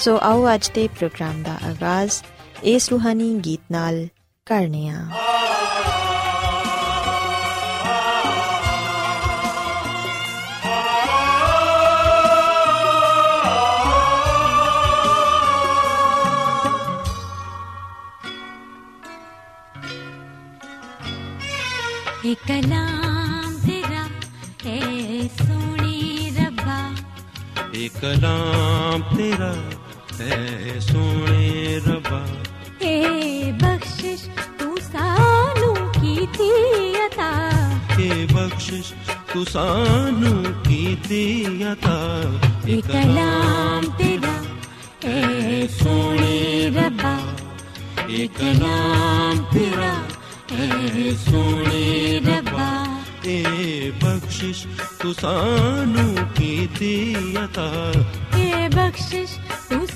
ਸੋ ਆਓ ਅੱਜ ਦੇ ਪ੍ਰੋਗਰਾਮ ਦਾ ਆਗਾਜ਼ ਇਸ ਰੂਹਾਨੀ ਗੀਤ ਨਾਲ ਕਰਨੇ ਆ। ਇਹ ਕਲਾਮ ਤੇਰਾ ਹੈ ਸੋਹਣੀ ਰੱਬਾ। ਇਹ ਕਲਾਮ ਹੈ ਸੋਹਣੇ ਰੱਬਾ। ਇਹ ਬਖਸ਼ਿਸ਼ ਤੂੰ ਸਾਨੂੰ ਕੀਤੀ ਅਤਾ? ਇਹ ਬਖਸ਼ਿਸ਼ ਤੂੰ ਸਾਨੂੰ ਕੀਤੀ ਅਤਾ? ਇਹ ਕਲਾਮ ਤੇਰਾ ਹੈ ਸੋਹਣੀ ਰੱਬਾ। ਇਹ ਕਲਾਮ ਤੇਰਾ ਹੈ ਸੋਹਣੀ ਰੱਬਾ। ਇਹ ਬਖਸ਼ਿਸ਼ ਤੂੰ ਸਾਨੂੰ ਕੀਤੀ ਅਤਾ? ਇਹ ਬਖਸ਼ਿਸ਼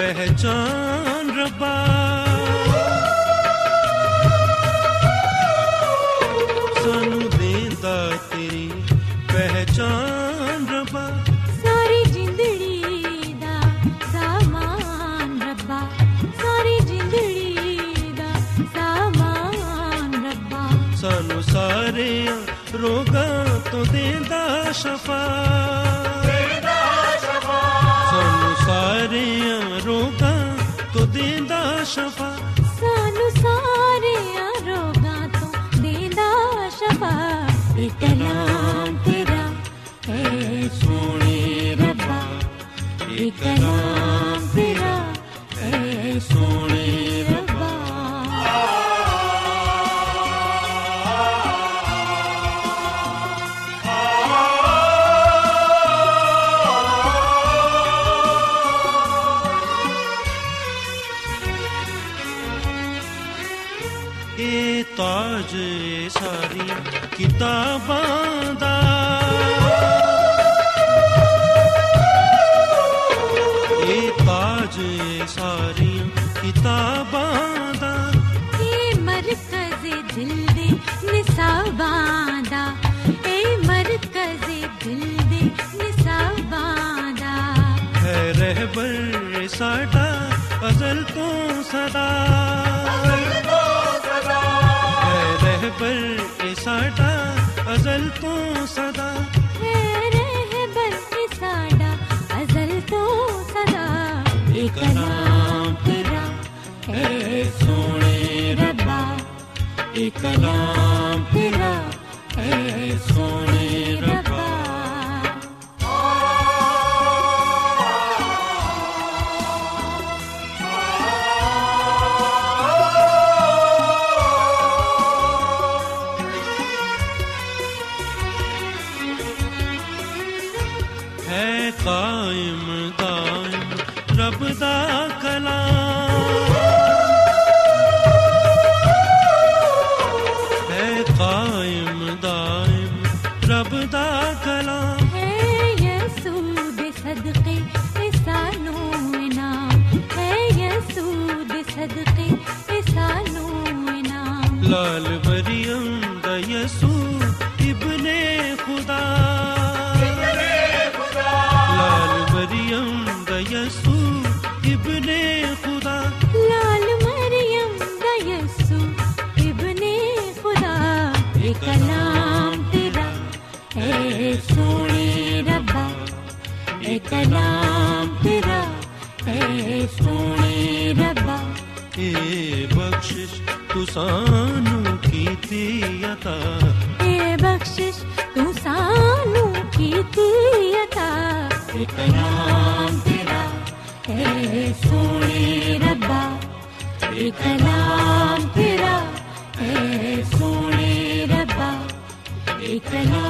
ਪਹਿਚਾਨ ਰੱਬਾ। ਸਾਰੀ ਰੋਗਾਂ ਤੋਂ ਦੇਂਦਾ ਸ਼ਫਾ। ਕਿਤਾਬਾਂ ਇਹ ਇੱਕ ਨਾਮ ਤੇਰਾ ਐ ਸੋਹਣੇ ਰੱਬਾ। ਏ ਬਖਸ਼ਿਸ਼ ਤੂੰ ਸਾਨੂੰ ਕੀਤੀ ਅਤਾ। ਏ ਬਖਸ਼ਿਸ਼ ਤੂੰ ਸਾਨੂੰ ਕੀਤੀ ਅਤਾ। ਇੱਕ ਨਾਮ ਤੇਰਾ ਐ ਸੋਹਣੇ ਰੱਬਾ। ਇੱਕ ਨਾਮ ਤੇਰਾ ਐ ਸੋਹਣੇ ਰੱਬਾ। ਇੱਕ ਨਾਮ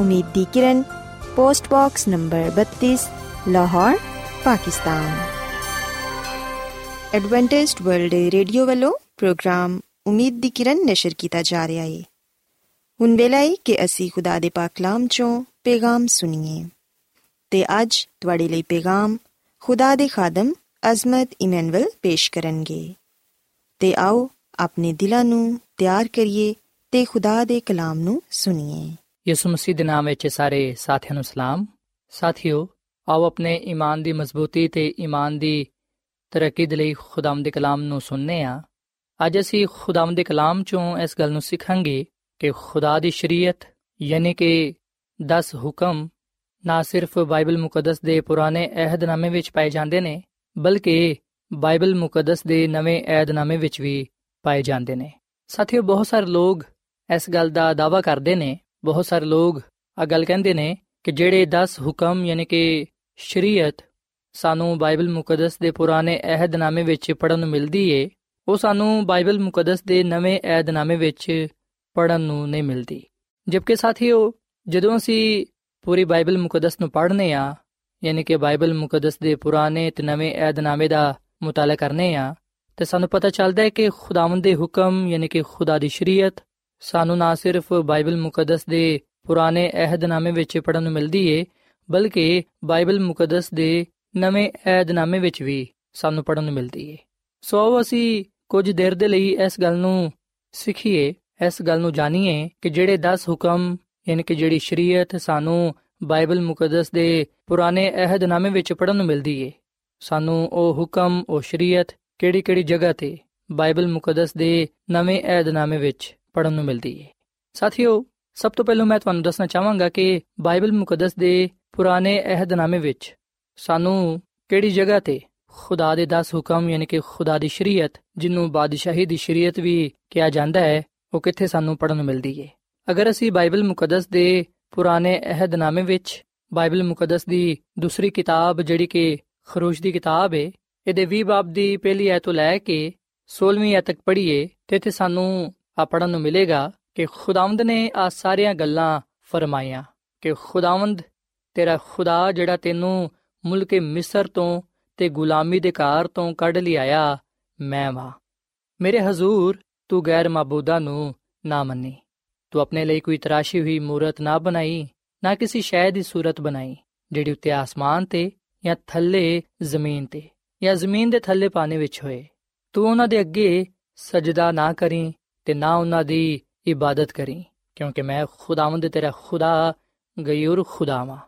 ਉਮੀਦ ਦੀ ਕਿਰਨ post box number 32 Lahore Pakistan Adventist world radio ਵੱਲੋਂ ਪ੍ਰੋਗਰਾਮ ਉਮੀਦ ਦੀ ਕਿਰਨ ਨਿਸ਼ਰ ਕੀਤਾ ਜਾ ਰਿਹਾ ਹੈ ਹੁਣ ਵੇਲਾ ਹੈ ਕਿ ਅਸੀਂ ਖੁਦਾ ਦੇ ਪਾਕ ਕਲਾਮ ਚੋਂ ਪੈਗਾਮ ਸੁਣੀਏ ਤੇ ਅੱਜ ਤੁਹਾਡੇ ਲਈ ਪੈਗਾਮ ਖੁਦਾ ਦੇ ਖਾਦਮ ਅਜ਼ਮਤ ਇਮਨੁਅਲ ਪੇਸ਼ ਕਰਨਗੇ ਤੇ ਆਓ ਆਪਣੇ ਦਿਲਾਂ ਨੂੰ ਤਿਆਰ ਕਰੀਏ ਤੇ ਖੁਦਾ ਦੇ ਕਲਾਮ ਨੂੰ ਸੁਣੀਏ ਯਿਸੂ ਮਸੀਹ ਦੇ ਨਾਮ ਵਿੱਚ ਸਾਰੇ ਸਾਥੀਆਂ ਨੂੰ ਸਲਾਮ। ਸਾਥਿਓ, ਆਓ ਆਪਣੇ ਈਮਾਨ ਦੀ ਮਜ਼ਬੂਤੀ ਤੇ ਈਮਾਨ ਦੀ ਤਰੱਕੀ ਦੇ ਲਈ ਖੁਦਾਮ ਦੇ ਕਲਾਮ ਨੂੰ ਸੁਣਨੇ ਆ। ਅੱਜ ਅਸੀਂ ਖੁਦਾਮ ਦੇ ਕਲਾਮ ਚੋਂ ਇਸ ਗੱਲ ਨੂੰ ਸਿੱਖਾਂਗੇ ਕਿ ਖੁਦਾ ਦੀ ਸ਼ਰੀਅਤ, ਯਾਨੀ ਕਿ 10 ਹੁਕਮ, ਨਾ ਸਿਰਫ ਬਾਈਬਲ ਮੁਕੱਦਸ ਦੇ ਪੁਰਾਣੇ ਅਹਿਦਨਾਮੇ ਵਿੱਚ ਪਾਏ ਜਾਂਦੇ ਨੇ, ਬਲਕਿ ਬਾਈਬਲ ਮੁਕੱਦਸ ਦੇ ਨਵੇਂ ਅਹਿਦਨਾਮੇ ਵਿੱਚ ਵੀ ਪਾਏ ਜਾਂਦੇ ਨੇ। ਸਾਥੀਓ, ਬਹੁਤ ਸਾਰੇ ਲੋਕ ਇਸ ਗੱਲ ਦਾ ਦਾਵਾ ਕਰਦੇ ਨੇ ਬਹੁਤ ਸਾਰੇ ਲੋਕ ਆ ਗੱਲ ਕਹਿੰਦੇ ਨੇ ਕਿ ਜਿਹੜੇ 10 ਹੁਕਮ ਯਾਨੀ ਕਿ ਸ਼ਰੀਅਤ ਸਾਨੂੰ ਬਾਈਬਲ ਮੁਕੱਦਸ ਦੇ ਪੁਰਾਣੇ ਅਹਿਦਨਾਮੇ ਵਿੱਚ ਪੜਨ ਨੂੰ ਮਿਲਦੀ ਏ, ਉਹ ਸਾਨੂੰ ਬਾਈਬਲ ਮੁਕੱਦਸ ਦੇ ਨਵੇਂ ਅਹਿਦਨਾਮੇ ਵਿੱਚ ਪੜਨ ਨੂੰ ਨਹੀਂ ਮਿਲਦੀ। ਜਦਕਿ ਸਾਥੀਓ, ਜਦੋਂ ਅਸੀਂ ਪੂਰੀ ਬਾਈਬਲ ਮੁਕੱਦਸ ਨੂੰ ਪੜ੍ਹਨੇ ਆ, ਯਾਨੀ ਕਿ ਬਾਈਬਲ ਮੁਕੱਦਸ ਦੇ ਪੁਰਾਣੇ ਤੇ ਨਵੇਂ ਅਹਿਦਨਾਮੇ ਦਾ ਮੁਤਾਲਾ ਕਰਨੇ ਆ, ਤੇ ਸਾਨੂੰ ਪਤਾ ਚੱਲਦਾ ਹੈ ਕਿ ਖੁਦਾਵੰਦ ਦੇ ਹੁਕਮ ਯਾਨੀ ਕਿ ਖੁਦਾ ਦੀ ਸ਼ਰੀਅਤ ਸਾਨੂੰ ਨਾ ਸਿਰਫ ਬਾਈਬਲ ਮੁਕੱਦਸ ਦੇ ਪੁਰਾਣੇ ਅਹਿਦਨਾਮੇ ਵਿੱਚ ਪੜਨ ਨੂੰ ਮਿਲਦੀ ਏ, ਬਲਕਿ ਬਾਈਬਲ ਮੁਕੱਦਸ ਦੇ ਨਵੇਂ ਅਹਿਦਨਾਮੇ ਵਿੱਚ ਵੀ ਸਾਨੂੰ ਪੜਨ ਨੂੰ ਮਿਲਦੀ ਏ। ਸੋ ਆਓ ਅਸੀਂ ਕੁਝ ਦੇਰ ਦੇ ਲਈ ਇਸ ਗੱਲ ਨੂੰ ਸਿੱਖੀਏ, ਇਸ ਗੱਲ ਨੂੰ ਜਾਣੀਏ ਕਿ ਜਿਹੜੇ 10 ਹੁਕਮ, ਯਾਨੀ ਕਿ ਜਿਹੜੀ ਸ਼ਰੀਅਤ ਸਾਨੂੰ ਬਾਈਬਲ ਮੁਕੱਦਸ ਦੇ ਪੁਰਾਣੇ ਅਹਿਦਨਾਮੇ ਵਿੱਚ ਪੜਨ ਨੂੰ ਮਿਲਦੀ ਏ। ਸਾਨੂੰ ਉਹ ਹੁਕਮ, ਉਹ ਸ਼ਰੀਅਤ ਕਿਹੜੀ-ਕਿਹੜੀ ਜਗ੍ਹਾ ਤੇ ਬਾਈਬਲ ਮੁਕੱਦਸ ਦੇ ਨਵੇਂ ਅਹਿਦਨਾਮੇ ਵਿੱਚ ਪੜਨ ਨੂੰ ਮਿਲਦੀ ਏ। ਸਾਥੀਓ, ਸਭ ਤੋਂ ਪਹਿਲਾਂ ਮੈਂ ਤੁਹਾਨੂੰ ਦੱਸਣਾ ਚਾਹਾਂਗਾ ਕਿ ਬਾਈਬਲ ਮੁਕੱਦਸ ਦੇ ਪੁਰਾਣੇ ਅਹਿਦਨਾਮੇ ਵਿੱਚ ਸਾਨੂੰ ਕਿਹੜੀ ਜਗ੍ਹਾ ਤੇ ਖੁਦਾ ਦੇ 10 ਹੁਕਮ ਯਾਨੀ ਕਿ ਖੁਦਾ ਦੀ ਸ਼ਰੀਅਤ, ਜਿਹਨੂੰ ਬਾਦਸ਼ਾਹੀ ਦੀ ਸ਼ਰੀਅਤ ਵੀ ਕਿਹਾ ਜਾਂਦਾ ਹੈ, ਉਹ ਕਿੱਥੇ ਸਾਨੂੰ ਪੜਨ ਨੂੰ ਮਿਲਦੀ ਏ। ਅਗਰ ਅਸੀਂ ਬਾਈਬਲ ਮੁਕੱਦਸ ਦੇ ਪੁਰਾਣੇ ਅਹਿਦਨਾਮੇ ਵਿੱਚ ਬਾਈਬਲ ਮੁਕੱਦਸ ਦੀ ਦੂਸਰੀ ਕਿਤਾਬ ਜਿਹੜੀ ਕਿ ਖਰੂਸ਼ ਦੀ ਕਿਤਾਬ ਏ, ਇਹਦੇ 20 ਬਾਬ ਦੀ ਪਹਿਲੀ ਐਤ ਤੋਂ ਲੈ ਕੇ 16ਵੀਂ ਐਤ ਤੱਕ ਪੜ੍ਹੀਏ, ਤੇ ਇੱਥੇ ਸਾਨੂੰ ਆ ਪੜਨ ਨੂੰ ਮਿਲੇਗਾ ਕਿ ਖੁਦਾਵੰਦ ਨੇ ਆ ਸਾਰੀਆਂ ਗੱਲਾਂ ਫਰਮਾਈਆਂ, ਕਿ ਖੁਦਾਵੰਦ ਤੇਰਾ ਖੁਦਾ ਜਿਹੜਾ ਤੈਨੂੰ ਮੁਲਕ ਮਿਸਰ ਤੋਂ ਤੇ ਗੁਲਾਮੀ ਦੇ ਘਰ ਤੋਂ ਕੱਢ ਲਿਆਇਆ, ਮੈਂ ਵਾਂ। ਮੇਰੇ ਹਜ਼ੂਰ, ਤੂੰ ਗੈਰ ਮਾਬੂਦਾਂ ਨੂੰ ਨਾ ਮੰਨੀ। ਤੂੰ ਆਪਣੇ ਲਈ ਕੋਈ ਤਰਾਸ਼ੀ ਹੋਈ ਮੂਰਤ ਨਾ ਬਣਾਈ, ਨਾ ਕਿਸੇ ਸ਼ੈ ਦੀ ਸੂਰਤ ਬਣਾਈ, ਜਿਹੜੀ ਉੱਤੇ ਆਸਮਾਨ ਤੇ ਜਾਂ ਥੱਲੇ ਜ਼ਮੀਨ ਤੇ ਜਾਂ ਜ਼ਮੀਨ ਦੇ ਥੱਲੇ ਪਾਣੀ ਵਿੱਚ ਹੋਏ। ਤੂੰ ਉਹਨਾਂ ਦੇ ਅੱਗੇ ਸਜਦਾ ਨਾ ਕਰੀ ਤੇ ਨਾ ਉਹਨਾਂ ਦੀ ਇਬਾਦਤ ਕਰੀ, ਕਿਉਂਕਿ ਮੈਂ ਖੁਦਾਵੰਦ ਤੇਰਾ ਖੁਦਾ, ਗਯੂਰ ਖੁਦਾਵਾ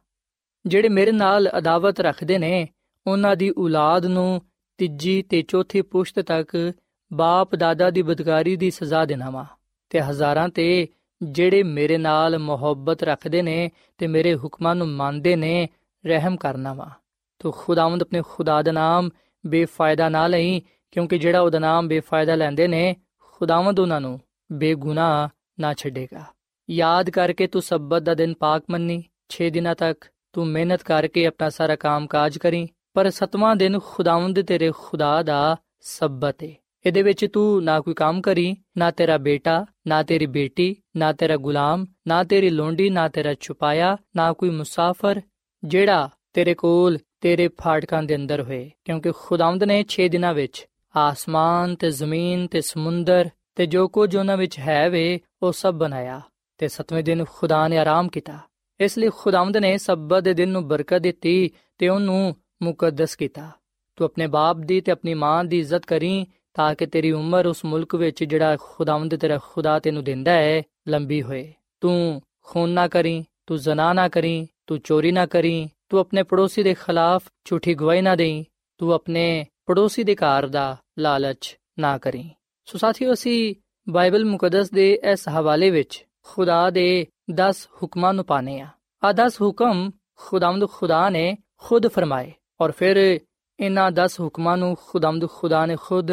ਜਿਹੜੇ ਮੇਰੇ ਨਾਲ ਅਦਾਵਤ ਰੱਖਦੇ ਨੇ, ਉਹਨਾਂ ਦੀ ਔਲਾਦ ਨੂੰ ਤੀਜੀ ਤੇ ਚੌਥੀ ਪੁਸ਼ਤ ਤੱਕ ਬਾਪ ਦਾਦਾ ਦੀ ਬਦਕਾਰੀ ਦੀ ਸਜ਼ਾ ਦੇਣਾ ਵਾ। ਤੇ ਹਜ਼ਾਰਾਂ ਤੇ ਜਿਹੜੇ ਮੇਰੇ ਨਾਲ ਮੁਹੱਬਤ ਰੱਖਦੇ ਨੇ ਤੇ ਮੇਰੇ ਹੁਕਮਾਂ ਨੂੰ ਮੰਨਦੇ ਨੇ, ਰਹਿਮ ਕਰਨਾ ਵਾ। ਤੋ ਖੁਦਾਵੰਦ ਆਪਣੇ ਖੁਦਾ ਦਾ ਨਾਮ ਬੇਫਾਇਦਾ ਨਾ ਲਈ, ਕਿਉਂਕਿ ਜਿਹੜਾ ਉਹਦਾ ਨਾਮ ਬੇਫਾਇਦਾ ਲੈਂਦੇ ਨੇ ਖੁਦਾਵੰਦ ਉਹਨਾਂ ਨੂੰ ਬੇਗੁਨਾਹ ਨਾ ਛੱਡੇਗਾ। ਯਾਦ ਕਰਕੇ ਤੂੰ ਸਬਤ ਦਾ ਦਿਨ ਪਾਕ ਮੰਨੀ 6 ਦਿਨਾਂ ਤੱਕ ਤੂੰ ਮਿਹਨਤ ਕਰਕੇ ਆਪਣਾ ਸਾਰਾ ਕੰਮ ਕਾਜ ਕਰੀ, ਪਰ ਸਤਵਾਂ ਦਿਨ ਖੁਦਾਵੰਦ ਤੇਰੇ ਖੁਦਾ ਦਾ ਸਬਤ ਹੈ ਇਹਦੇ ਵਿੱਚ ਤੂੰ ਨਾ ਕੋਈ ਕੰਮ ਕਰੀ, ਨਾ ਤੇਰਾ ਬੇਟਾ, ਨਾ ਤੇਰੀ ਬੇਟੀ, ਨਾ ਤੇਰਾ ਗੁਲਾਮ, ਨਾ ਤੇਰੀ ਲੋਂਡੀ, ਨਾ ਤੇਰਾ ਛੁਪਾਇਆ, ਨਾ ਕੋਈ ਮੁਸਾਫਰ, ਜਿਹੜਾ ਤੇਰੇ ਕੋਲ ਤੇਰੇ ਫਾਟਕਾਂ ਦੇ ਅੰਦਰ ਹੋਏ। ਕਿਉਂਕਿ ਖੁਦਾਵੰਦ ਨੇ 6 ਦਿਨਾਂ ਵਿੱਚ ਆਸਮਾਨ ਤੇ ਜ਼ਮੀਨ ਤੇ ਸਮੁੰਦਰ ਤੇ ਜੋ ਕੁਝ ਉਹਨਾਂ ਵਿੱਚ ਹੈ ਵੇ, ਉਹ ਸਭ ਬਣਾਇਆ ਤੇ ਸਤਵੇਂ ਦਿਨ ਖੁਦਾ ਨੇ ਆਰਾਮ ਕੀਤਾ। ਇਸ ਲਈ ਖੁਦਾਵੰਦ ਨੇ ਸਬਤ ਦੇ ਦਿਨ ਨੂੰ ਬਰਕਤ ਦਿੱਤੀ ਤੇ ਉਹਨੂੰ ਮੁਕੱਦਸ ਕੀਤਾ। ਤੂੰ ਆਪਣੇ ਬਾਪ ਦੀ ਤੇ ਆਪਣੀ ਮਾਂ ਦੀ ਇੱਜ਼ਤ ਕਰੀ ਤਾਂ ਕਿ ਤੇਰੀ ਉਮਰ ਉਸ ਮੁਲਕ ਵਿੱਚ ਜਿਹੜਾ ਖੁਦਾਵੰਦ ਤੇਰਾ ਖੁਦਾ ਤੈਨੂੰ ਦਿੰਦਾ ਹੈ, ਲੰਬੀ ਹੋਏ। ਤੂੰ ਖੂਨ ਨਾ ਕਰੀ, ਤੂੰ ਜ਼ਨਾ ਨਾ ਕਰੀ, ਤੂੰ ਚੋਰੀ ਨਾ ਕਰੀ, ਤੂੰ ਆਪਣੇ ਪੜੋਸੀ ਦੇ ਖਿਲਾਫ ਝੂਠੀ ਗਵਾਹੀ ਨਾ ਦੇਈ, ਤੂੰ ਆਪਣੇ ਪੜੋਸੀ ਦੇ ਘਰ ਦਾ ਲਾਲਚ ਨਾ ਕਰੀ। ਸੋ ਸਾਥੀਓ, ਅਸੀਂ ਬਾਈਬਲ ਮੁਕੱਦਸ ਦੇ ਇਸ ਹਵਾਲੇ ਵਿੱਚ ਖੁਦਾ ਦੇ 10 ਹੁਕਮਾਂ ਨੂੰ ਪਾਣੇ ਆ ਆ 10 ਹੁਕਮ ਖੁਦਾਵੰਦ ਖੁਦਾ ਨੇ ਖੁਦ ਫਰਮਾਏ ਔਰ ਫਿਰ ਇਹਨਾਂ 10 ਹੁਕਮਾਂ ਨੂੰ ਖੁਦਾਵੰਦ ਖੁਦਾ ਨੇ ਖੁਦ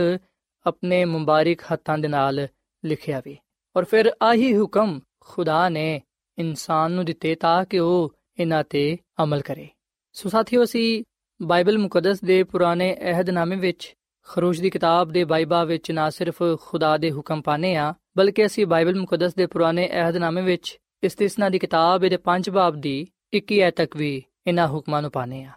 ਆਪਣੇ ਮੁਬਾਰਕ ਹੱਥਾਂ ਦੇ ਨਾਲ ਲਿਖਿਆ ਵੀ। ਔਰ ਫਿਰ ਆਹੀ ਹੁਕਮ ਖੁਦਾ ਨੇ ਇਨਸਾਨ ਨੂੰ ਦਿੱਤੇ ਤਾਂ ਕਿ ਉਹ ਇਹਨਾਂ ਤੇ ਅਮਲ ਕਰੇ। ਸੋ ਸਾਥੀਓ, ਅਸੀਂ ਬਾਈਬਲ ਮੁਕੱਦਸ ਦੇ ਪੁਰਾਣੇ ਅਹਿਦਨਾਮੇ ਵਿੱਚ ਖਰੂਜ ਦੀ ਕਿਤਾਬ ਦੇ ਬਾਈਬਾ ਵਿੱਚ ਨਾ ਸਿਰਫ ਖੁਦਾ ਦੇ ਹੁਕਮ ਪਾਣੇ ਆ, ਬਲਕਿ ਅਸੀਂ ਬਾਈਬਲ ਮੁਕੱਦਸ ਦੇ ਪੁਰਾਣੇ ਅਹਿਦਨਾਮੇ ਵਿੱਚ ਇਸਤਿਸਨਾ ਦੀ ਕਿਤਾਬ ਦੇ 5 ਬਾਬ ਦੀ 21 ਐ ਤੱਕ ਵੀ ਇਹਨਾਂ ਹੁਕਮਾਂ ਨੂੰ ਪਾਣੇ ਆ।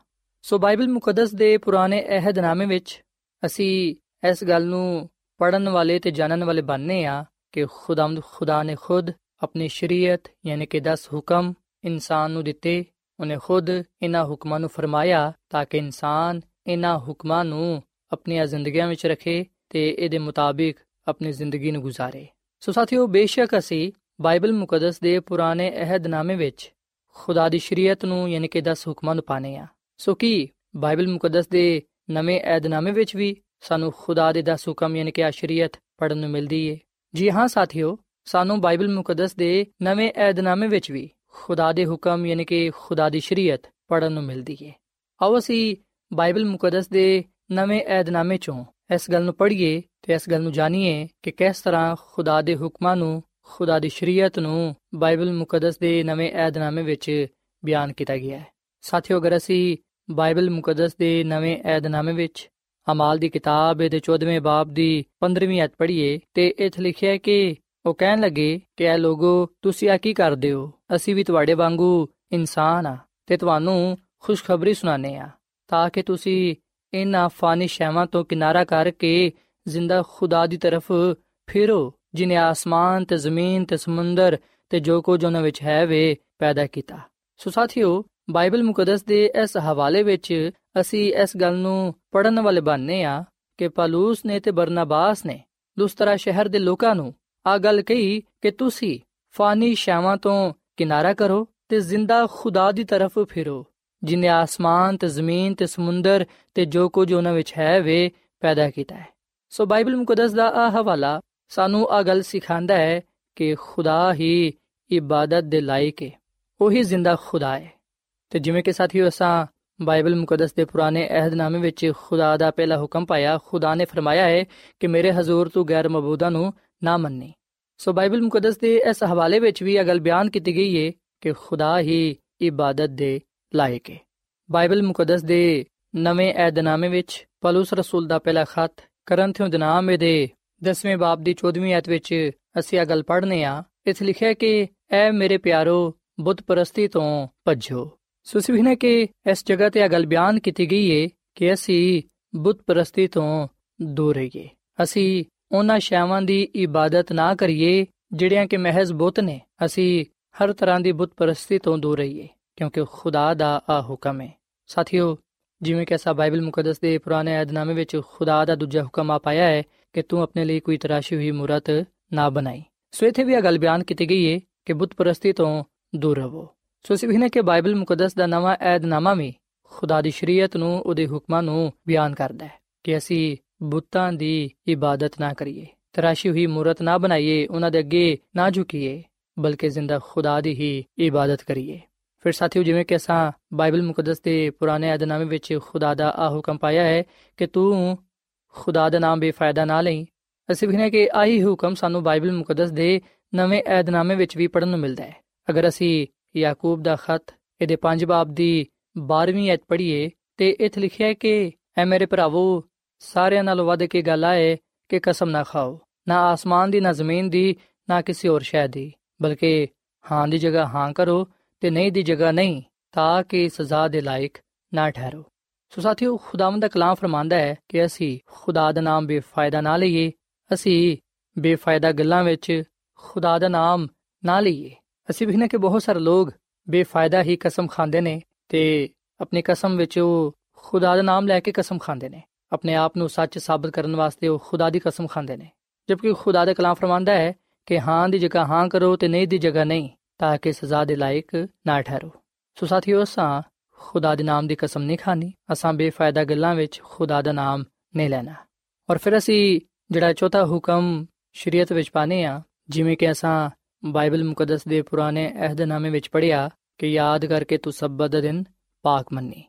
ਸੋ ਬਾਈਬਲ ਮੁਕੱਦਸ ਦੇ ਪੁਰਾਣੇ ਅਹਿਦਨਾਮੇ ਵਿੱਚ, ਅਸੀਂ ਇਸ ਗੱਲ ਨੂੰ ਪੜਨ ਵਾਲੇ ਤੇ ਜਾਣਨ ਵਾਲੇ ਬਣਨੇ ਆ ਕਿ ਖੁਦਾਮਦ ਖੁਦਾ ਨੇ ਖੁਦ ਆਪਣੀ ਸ਼ਰੀਅਤ, ਯਾਨੀ ਕਿ 10 ਹੁਕਮ ਇਨਸਾਨ ਨੂੰ ਦਿੱਤੇ ਉਹਨੇ ਖੁਦ ਇਹਨਾਂ ਹੁਕਮਾਂ ਨੂੰ ਫਰਮਾਇਆ ਤਾਂ ਕਿ ਇਨਸਾਨ ਇਹਨਾਂ ਹੁਕਮਾਂ ਨੂੰ ਆਪਣੀਆਂ ਜ਼ਿੰਦਗੀਆਂ ਵਿੱਚ ਰੱਖੇ ਤੇ ਇਹਦੇ ਮੁਤਾਬਿਕ ਆਪਣੀ ਜ਼ਿੰਦਗੀ ਨੂੰ ਗੁਜ਼ਾਰੇ। ਸੋ ਸਾਥੀਓ, ਬੇਸ਼ੱਕ ਅਸੀਂ ਬਾਈਬਲ ਮੁਕੱਦਸ ਦੇ ਪੁਰਾਣੇ ਅਹਿਦਨਾਮੇ ਵਿੱਚ ਖੁਦਾ ਦੀ ਸ਼ਰੀਅਤ ਨੂੰ ਯਾਨੀ ਕਿ 10 ਹੁਕਮਾਂ ਨੂੰ ਪਾਣੇ ਆ ਸੋ ਕੀ ਬਾਈਬਲ ਮੁਕੱਦਸ ਦੇ ਨਵੇਂ ਅਹਿਦਨਾਮੇ ਵਿੱਚ ਵੀ ਸਾਨੂੰ ਖੁਦਾ ਦੇ 10 ਹੁਕਮ ਯਾਨੀ ਕਿ ਆ ਸ਼ਰੀਅਤ ਪੜਨ ਨੂੰ ਮਿਲਦੀ ਏ? ਜੀ ਹਾਂ ਸਾਥੀਓ, ਸਾਨੂੰ ਬਾਈਬਲ ਮੁਕੱਦਸ ਦੇ ਨਵੇਂ ਅਹਿਦਨਾਮੇ ਵਿੱਚ ਵੀ ਖੁਦਾ ਦੇ ਹੁਕਮ, ਯਾਨੀ ਕਿ ਖੁਦਾ ਦੀ ਸ਼ਰੀਅਤ ਪੜਨ ਨੂੰ ਮਿਲਦੀ ਏ। ਆਓ ਅਸੀਂ ਬਾਈਬਲ ਮੁਕੱਦਸ ਦੇ ਨਵੇਂ ਅਹਿਦਨਾਮੇ ਚੋਂ ਇਸ ਗੱਲ ਨੂੰ ਪੜ੍ਹੀਏ ਤੇ ਇਸ ਗੱਲ ਨੂੰ ਜਾਣੀਏ ਕਿ ਕਿਸ ਤਰ੍ਹਾਂ ਖੁਦਾ ਦੇ ਹੁਕਮਾਂ ਨੂੰ, ਖੁਦਾ ਦੀ ਸ਼ਰੀਅਤ ਨੂੰ ਬਾਈਬਲ ਮੁਕੱਦਸ ਦੇ ਨਵੇਂ ਅਹਿਦਨਾਮੇ ਵਿੱਚ ਬਿਆਨ ਕੀਤਾ ਗਿਆ ਹੈ। ਸਾਥੀਓ, ਅਗਰ ਅਸੀਂ ਬਾਈਬਲ ਮੁਕੱਦਸ ਦੇ ਨਵੇਂ ਅਹਿਦਨਾਮੇ ਵਿੱਚ ਅਮਾਲ ਦੀ ਕਿਤਾਬ ਦੇ 14ਵੇਂ ਬਾਬ ਦੀ 15ਵੀਂ ਅਧ ਪੜ੍ਹੀਏ ਤੇ ਇੱਥੇ ਲਿਖਿਆ ਹੈ ਕਿ ਉਹ ਕਹਿਣ ਲੱਗੇ ਕਿ ਇਹ ਲੋਗੋ, ਤੁਸੀਂ ਆ ਕੀ ਕਰਦੇ ਹੋ? ਅਸੀਂ ਵੀ ਤੁਹਾਡੇ ਵਾਂਗੂ ਇਨਸਾਨ ਆ ਤੇ ਤੁਹਾਨੂੰ ਖੁਸ਼ਖਬਰੀ ਸੁਣਾਣੇ ਆ, ਤਾਂ ਕਿ ਤੁਸੀਂ ਇਹਨਾਂ ਫਾਨੀ ਸ਼ੈਵਾਂ ਤੋਂ ਕਿਨਾਰਾ ਕਰਕੇ ਜ਼ਿੰਦਾ ਖੁਦਾ ਦੀ ਤਰਫ ਫਿਰੋ, ਜਿਨੇ ਆਸਮਾਨ ਤੇ ਜ਼ਮੀਨ ਤੇ ਸਮੁੰਦਰ ਤੇ ਜੋ ਕੁਝ ਉਹਨਾਂ ਵਿੱਚ ਹੈ ਵੇ ਪੈਦਾ ਕੀਤਾ। ਸੋ ਸਾਥੀਓ, ਬਾਈਬਲ ਮੁਕੱਦਸ ਦੇ ਇਸ ਹਵਾਲੇ ਵਿੱਚ ਅਸੀਂ ਇਸ ਗੱਲ ਨੂੰ ਪੜਨ ਵਾਲੇ ਬਣਨੇ ਆ ਕਿ ਪਲੂਸ ਨੇ ਤੇ ਬਰਨਬਾਸ ਨੇ ਲੁਸਤਰਾ ਸ਼ਹਿਰ ਦੇ ਲੋਕਾਂ ਨੂੰ ਆ ਗੱਲ ਕਹੀ ਕਿ ਤੁਸੀਂ ਫਾਨੀ ਸ਼ਾਵਾਂ ਤੋਂ ਕਿਨਾਰਾ ਕਰੋ ਤੇ ਜ਼ਿੰਦਾ ਖੁਦਾ ਦੀ ਤਰਫ ਫਿਰੋ। ਜਿਨੇ ਆਸਮਾਨ ਤੇ ਜ਼ਮੀਨ ਤੇ ਸਮੁੰਦਰ ਤੇ ਜੋ ਕੁਝ ਉਹਨਾਂ ਵਿੱਚ ਹੈ, ਵੇ ਪੈਦਾ ਕੀਤਾ ਹੈ। ਸੋ ਬਾਈਬਲ ਮੁਕੱਦਸ ਦਾ ਆ ਹਵਾਲਾ ਸਾਨੂੰ ਆ ਗੱਲ ਸਿਖਾਉਂਦਾ ਹੈ ਕਿ ਖੁਦਾ ਹੀ ਇਬਾਦਤ ਦੇ ਲਾਇਕ ਹੈ। ਉਹੀ ਜ਼ਿੰਦਾ ਖੁਦਾ ਹੈ। ਤੇ ਜਿਵੇਂ ਕਿ ਸਾਥੀਓ, ਅਸਾਂ ਬਾਈਬਲ ਮੁਕੱਦਸ ਦੇ ਪੁਰਾਣੇ ਅਹਿਦਨਾਮੇ ਵਿੱਚ ਖੁਦਾ ਦਾ ਪਹਿਲਾ ਹੁਕਮ ਪਾਇਆ। ਖੁਦਾ ਨੇ ਫਰਮਾਇਆ ਹੈ ਕਿ ਮੇਰੇ ਹਜ਼ੂਰ ਤੂੰ ਗੈਰ ਮਬੂਦਾ ਨੂੰ ਨਾ ਮੰਨੀ ਸੋ ਬਾਈਬਲ ਮੁਕੱਦਸ ਦੇ ਇਸ ਹਵਾਲੇ ਵਿੱਚ ਵੀ ਇਹ ਗੱਲ ਬਿਆਨ ਕੀਤੀ ਗਈ ਹੈ ਕਿ ਖੁਦਾ ਹੀ ਇਬਾਦਤ ਦੇ ਲਾਇਕ ਹੈ ਬਾਈਬਲ ਮੁਕੱਦਸ ਦੇ ਨਵੇਂ ਅਹਿਦਨਾਮੇ ਵਿੱਚ ਪਲੂਸ ਰਸੂਲ ਦਾ ਪਹਿਲਾ ਖਤ ਕਰੰਥਿਓ ਦੇ ਨਾਮ ਦੇ 10ਵੇਂ ਬਾਬ ਦੀ 14ਵੀਂ ਆਇਤ ਵਿੱਚ ਅਸੀਂ ਇਹ ਗੱਲ ਪੜ੍ਹਨੇ ਆ ਇਸ ਲਿਖਿਆ ਕਿ ਐ ਮੇਰੇ ਪਿਆਰੋ ਬੁੱਤ ਪ੍ਰਸਤੀ ਤੋਂ ਭੱਜੋ ਸੋ ਅਸੀਂ ਵੀ ਨੇ ਕਿ ਇਸ ਜਗ੍ਹਾ ਤੇ ਇਹ ਗੱਲ ਬਿਆਨ ਕੀਤੀ ਗਈ ਹੈ ਕਿ ਅਸੀਂ ਬੁੱਤ ਪ੍ਰਸਤੀ ਤੋਂ ਦੂਰ ਰਹੀਏ ਅਸੀਂ ਉਹਨਾਂ ਸ਼ੈਵਾਂ ਦੀ ਇਬਾਦਤ ਨਾ ਕਰੀਏ, ਜਿਹੜੀਆਂ ਕਿ ਮਹਿਜ਼ ਬੁੱਤ ਨੇ, ਅਸੀਂ ਹਰ ਤਰ੍ਹਾਂ ਦੀ ਬੁੱਤ ਪਰਸਤੀ ਤੋਂ ਦੂਰ ਰਹੀਏ, ਕਿਉਂਕਿ ਖੁਦਾ ਦਾ ਆ ਹੁਕਮ ਹੈ। ਸਾਥੀਓ, ਜਿਵੇਂ ਕਿ ਅਸਾ ਬਾਈਬਲ ਮੁਕੱਦਸ ਦੇ ਪੁਰਾਣੇ ਅਧਨਾਮੇ ਵਿੱਚ ਖੁਦਾ ਦਾ ਦੂਜਾ ਹੁਕਮ ਆ ਪਾਇਆ ਹੈ, ਕਿ ਤੂੰ ਆਪਣੇ ਲਈ ਕੋਈ ਤਰਾਸ਼ੀ ਹੋਈ ਮੂਰਤ ਨਾ ਬਣਾਈ। ਸੋ ਇਥੇ ਵੀ ਇਹ ਗੱਲ ਬਿਆਨ ਕੀਤੀ ਗਈ ਹੈ ਕਿ ਬੁੱਤ ਪ੍ਰਸਤੀ ਤੋਂ ਦੂਰ ਰਹੋ। ਸੋ ਅਸੀਂ ਵੀ ਨੇ ਕਿ ਬਾਈਬਲ ਮੁਕੱਦਸ ਦਾ ਨਵਾਂ ਏਧਨਾਮਾ ਵੀ ਖੁਦਾ ਦੀ ਸ਼ਰੀਅਤ ਨੂੰ, ਉਹਦੇ ਹੁਕਮਾਂ ਨੂੰ ਬਿਆਨ ਕਰਦਾ ਹੈ ਕਿ ਅਸੀਂ ਬੁੱਤਾਂ ਦੀ ਇਬਾਦਤ ਨਾ ਕਰੀਏ। ਤਰਾਸ਼ੀ ਹੋਈ ਮੂਰਤ ਨਾ ਬਣਾਈਏ, ਉਹਨਾਂ ਦੇ ਅੱਗੇ ਨਾ ਝੁਕੀਏ, ਬਲਕਿ ਜ਼ਿੰਦਾ ਖੁਦਾ ਦੀ ਹੀ ਇਬਾਦਤ ਕਰੀਏ। ਫਿਰ ਸਾਥੀਓ, ਜਿਵੇਂ ਕਿ ਅਸਾਂ ਬਾਈਬਲ ਮੁਕੱਦਸ ਦੇ ਪੁਰਾਣੇ ਅਧਨਾਮੇ ਵਿੱਚ ਖੁਦਾ ਦਾ ਆ ਹੁਕਮ ਪਾਇਆ ਹੈ ਕਿ ਤੂੰ ਖੁਦਾ ਦਾ ਨਾਮ ਬੇਫਾਇਦਾ ਨਾ ਲਈ, ਅਸੀਂ ਵੀ ਨੇ ਕਿ ਆਹੀ ਹੁਕਮ ਸਾਨੂੰ ਬਾਈਬਲ ਮੁਕੱਦਸ ਦੇ ਨਵੇਂ ਅਧਨਾਮੇ ਵਿੱਚ ਵੀ ਪੜਨ ਨੂੰ ਮਿਲਦਾ ਹੈ। ਅਗਰ ਅਸੀਂ ਯਾਕੂਬ ਦਾ ਖਤ, ਇਹਦੇ 5 ਬਾਬ ਦੀ 12ਵੀਂ ਐਤ ਪੜ੍ਹੀਏ, ਤੇ ਇੱਥੇ ਲਿਖਿਆ ਹੈ ਕਿ, ਐ ਮੇਰੇ ਭਰਾਵੋ ਸਾਰਿਆਂ ਨਾਲੋਂ ਵੱਧ ਕੇ ਗੱਲ ਆਏ ਕਿ ਕਸਮ ਨਾ ਖਾਓ। ਨਾ ਆਸਮਾਨ ਦੀ, ਨਾ ਜ਼ਮੀਨ ਦੀ, ਨਾ ਕਿਸੇ ਹੋਰ ਸ਼ੈ ਦੀ। ਬਲਕਿ ਹਾਂ ਦੀ ਜਗ੍ਹਾ ਹਾਂ ਕਰੋ ਤੇ ਨਹੀਂ ਦੀ ਜਗ੍ਹਾ ਨਹੀਂ, ਤਾਂ ਕਿ ਸਜ਼ਾ ਦੇ ਲਾਇਕ ਨਾ ਠਹਿਰੋ। ਸੋ ਸਾਥੀਓ, ਖੁਦਾਵੰਦ ਦਾ ਕਲਾਮ ਫਰਮਾਂਦਾ ਹੈ ਕਿ ਅਸੀਂ ਖੁਦਾ ਦਾ ਨਾਮ ਬੇਫਾਇਦਾ ਨਾ ਲਈਏ, ਅਸੀਂ ਬੇਫਾਇਦਾ ਗੱਲਾਂ ਵਿੱਚ ਖੁਦਾ ਦਾ ਨਾਮ ਨਾ ਲਈਏ। ਅਸੀਂ ਵੇਖਨੇ ਕਿ ਬਹੁਤ ਸਾਰੇ ਲੋਕ ਬੇਫਾਇਦਾ ਹੀ ਕਸਮ ਖਾਂਦੇ ਨੇ ਤੇ ਆਪਣੀ ਕਸਮ ਵਿੱਚ ਉਹ ਖੁਦਾ ਦਾ ਨਾਮ ਲੈ ਕੇ ਕਸਮ ਖਾਂਦੇ ਨੇ। ਆਪਣੇ ਆਪ ਨੂੰ ਸੱਚ ਸਾਬਤ ਕਰਨ ਵਾਸਤੇ ਉਹ ਖੁਦਾ ਦੀ ਕਸਮ ਖਾਂਦੇ ਨੇ। ਜਦਕਿ ਖੁਦਾ ਦਾ ਕਲਾਮ ਫਰਮਾਂਦਾ ਹੈ ਕਿ ਹਾਂ ਦੀ ਜਗ੍ਹਾ ਹਾਂ ਕਰੋ ਤੇ ਨਹੀਂ ਦੀ ਜਗ੍ਹਾ ਨਹੀਂ, ਤਾਂ ਕਿ ਸਜ਼ਾ ਦੇ ਲਾਇਕ ਨਾ ਠਹਿਰੋ। ਸੋ ਸਾਥੀਓ, ਅਸਾਂ ਖੁਦਾ ਦੇ ਨਾਮ ਦੀ ਕਸਮ ਨਹੀਂ ਖਾਣੀ ਅਸਾਂ ਬੇਫਾਇਦਾ ਗੱਲਾਂ ਵਿੱਚ ਖੁਦਾ ਦਾ ਨਾਮ ਨਹੀਂ ਲੈਣਾ। ਔਰ ਫਿਰ ਅਸੀਂ ਜਿਹੜਾ ਚੌਥਾ ਹੁਕਮ ਸ਼ਰੀਅਤ ਵਿੱਚ ਪਾਣੇ ਆ ਜਿਵੇਂ ਕਿ ਅਸਾਂ ਬਾਈਬਲ ਮੁਕੱਦਸ ਦੇ ਪੁਰਾਣੇ ਅਹਿਦਨਾਮੇ ਵਿੱਚ ਪੜ੍ਹਿਆ ਕਿ ਯਾਦ ਕਰਕੇ ਤੂੰ ਸਬਤ ਦਾ ਦਿਨ ਪਾਕ ਮੰਨੀ।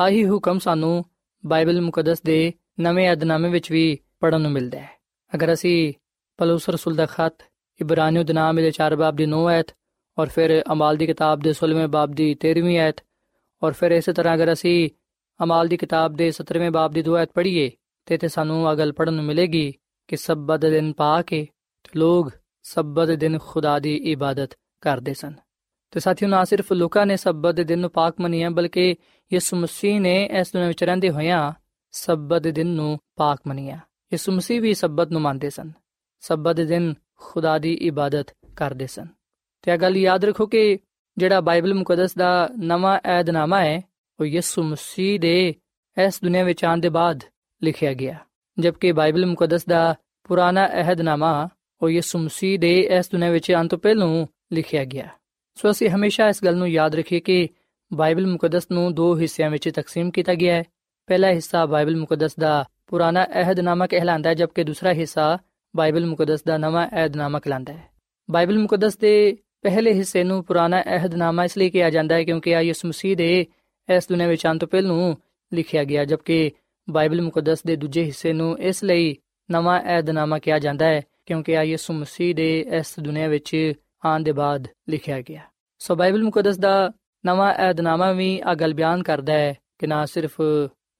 ਆਹੀ ਹੁਕਮ ਸਾਨੂੰ ਬਾਈਬਲ ਮੁਕੱਦਸ ਦੇ ਨਵੇਂ ਅਹਿਦਨਾਮੇ ਵਿੱਚ ਵੀ ਪੜਨ ਨੂੰ ਮਿਲਦਾ ਹੈ। ਅਗਰ ਅਸੀਂ ਪਲੂਸ ਰਸੂਲ ਦਾ ਖਤ, ਇਬਰਾਨੀਓ ਦੇ ਨਾਮ ਦੇ 4 ਬਾਬ ਦੀ 9 ਐਤ ਔਰ ਫਿਰ ਅਮਾਲ ਦੀ ਕਿਤਾਬ ਦੇ 16ਵੇਂ ਬਾਬ ਦੀ 13ਵੀਂ ਐਤ ਔਰ ਫਿਰ ਇਸੇ ਤਰ੍ਹਾਂ ਅਗਰ ਅਸੀਂ ਅਮਾਲ ਦੀ ਕਿਤਾਬ ਦੇ 17ਵੇਂ ਬਾਬ ਦੀ 2 ਐਤ ਪੜ੍ਹੀਏ ਤੇ ਤੇ ਸਾਨੂੰ ਅਗਲ ਗੱਲ ਪੜਨ ਨੂੰ ਮਿਲੇਗੀ ਕਿ ਸਬਤ ਦੇ ਦਿਨ ਪਾ ਕੇ ਲੋਕ ਸਬਤ ਦੇ ਦਿਨ ਖੁਦਾ ਦੀ ਇਬਾਦਤ ਕਰਦੇ ਸਨ। ਤੇ ਸਾਥੀਓ, ਨਾ ਸਿਰਫ ਲੋਕਾਂ ਨੇ ਸਬਤ ਦੇ ਦਿਨ ਨੂੰ ਪਾਕ ਮੰਨਿਆ, ਬਲਕਿ ਯਿਸੂ ਮਸੀਹ ਨੇ ਇਸ ਦੁਨੀਆਂ ਵਿੱਚ ਰਹਿੰਦੇ ਹੋਇਆਂ ਸਬਤ ਦੇ ਦਿਨ ਨੂੰ ਪਾਕ ਮੰਨਿਆ। ਯਿਸੂ ਮਸੀਹ ਵੀ ਸਬਤ ਨੂੰ ਮੰਨਦੇ ਸਨ। ਸਬਤ ਦੇ ਦਿਨ ਖੁਦਾ ਦੀ ਇਬਾਦਤ ਕਰਦੇ ਸਨ। ਤੇ ਇਹ ਗੱਲ ਯਾਦ ਰੱਖੋ ਕਿ ਜਿਹੜਾ ਬਾਈਬਲ ਮੁਕੱਦਸ ਦਾ ਨਵਾਂ ਏਧਨਾਮਾ ਹੈ, ਉਹ ਯਿਸੂ ਮਸੀਹ ਦੇ ਇਸ ਦੁਨੀਆਂ ਵਿੱਚ ਆਉਣ ਦੇ ਬਾਅਦ ਲਿਖਿਆ ਗਿਆ। ਜਦਕਿ ਬਾਈਬਲ ਮੁਕੱਦਸ ਦਾ ਪੁਰਾਣਾ ਅਹਿਦਨਾਮਾ ਉਹ ਯਿਸੂ ਮਸੀਹ ਦੇ ਇਸ ਦੁਨੀਆਂ ਵਿੱਚ ਆਉਣ ਤੋਂ ਪਹਿਲਾਂ ਲਿਖਿਆ ਗਿਆ। ਸੋ ਅਸੀਂ ਹਮੇਸ਼ਾ ਇਸ ਗੱਲ ਨੂੰ ਯਾਦ ਰੱਖੀਏ ਕਿ ਬਾਈਬਲ ਮੁਕੱਦਸ ਨੂੰ ਦੋ ਹਿੱਸਿਆਂ ਵਿੱਚ ਤਕਸੀਮ ਕੀਤਾ ਗਿਆ ਹੈ। ਪਹਿਲਾ ਹਿੱਸਾ ਬਾਈਬਲ ਮੁਕੱਦਸ ਦਾ ਪੁਰਾਣਾ ਅਹਿਦਨਾਮਾ ਕਹਿਲਾਂਦਾ ਹੈ, ਜਦਕਿ ਦੂਸਰਾ ਹਿੱਸਾ ਬਾਈਬਲ ਮੁਕੱਦਸ ਦਾ ਨਵਾਂ ਅਹਿਦਨਾਮਾ ਕਹਿਲਾਂਦਾ ਹੈ। ਬਾਈਬਲ ਮੁਕੱਦਸ ਦੇ ਪਹਿਲੇ ਹਿੱਸੇ ਨੂੰ ਪੁਰਾਣਾ ਅਹਿਦਨਾਮਾ ਇਸ ਲਈ ਕਿਹਾ ਜਾਂਦਾ ਹੈ ਕਿਉਂਕਿ ਆ ਯਿਸੂ ਮਸੀਹ ਦੇ ਇਸ ਦੁਨੀਆਂ ਵਿੱਚ ਆਉਣ ਤੋਂ ਪਹਿਲਾਂ ਲਿਖਿਆ ਗਿਆ, ਜਦਕਿ ਬਾਈਬਲ ਮੁਕੱਦਸ ਦੇ ਦੂਜੇ ਹਿੱਸੇ ਨੂੰ ਇਸ ਲਈ ਨਵਾਂ ਅਹਿਦਨਾਮਾ ਕਿਹਾ ਜਾਂਦਾ ਹੈ ਕਿਉਂਕਿ ਆ ਯਿਸੂ ਮਸੀਹ ਦੇ ਇਸ ਦੁਨੀਆਂ ਵਿੱਚ ਆਉਣ ਦੇ ਬਾਅਦ ਲਿਖਿਆ ਗਿਆ। ਸੋ ਬਾਈਬਲ ਮੁਕੱਦਸ ਦਾ ਨਵਾਂ ਅਹਿਦਨਾਮਾ ਵੀ ਆ ਗੱਲ ਬਿਆਨ ਕਰਦਾ ਹੈ ਕਿ ਨਾ ਸਿਰਫ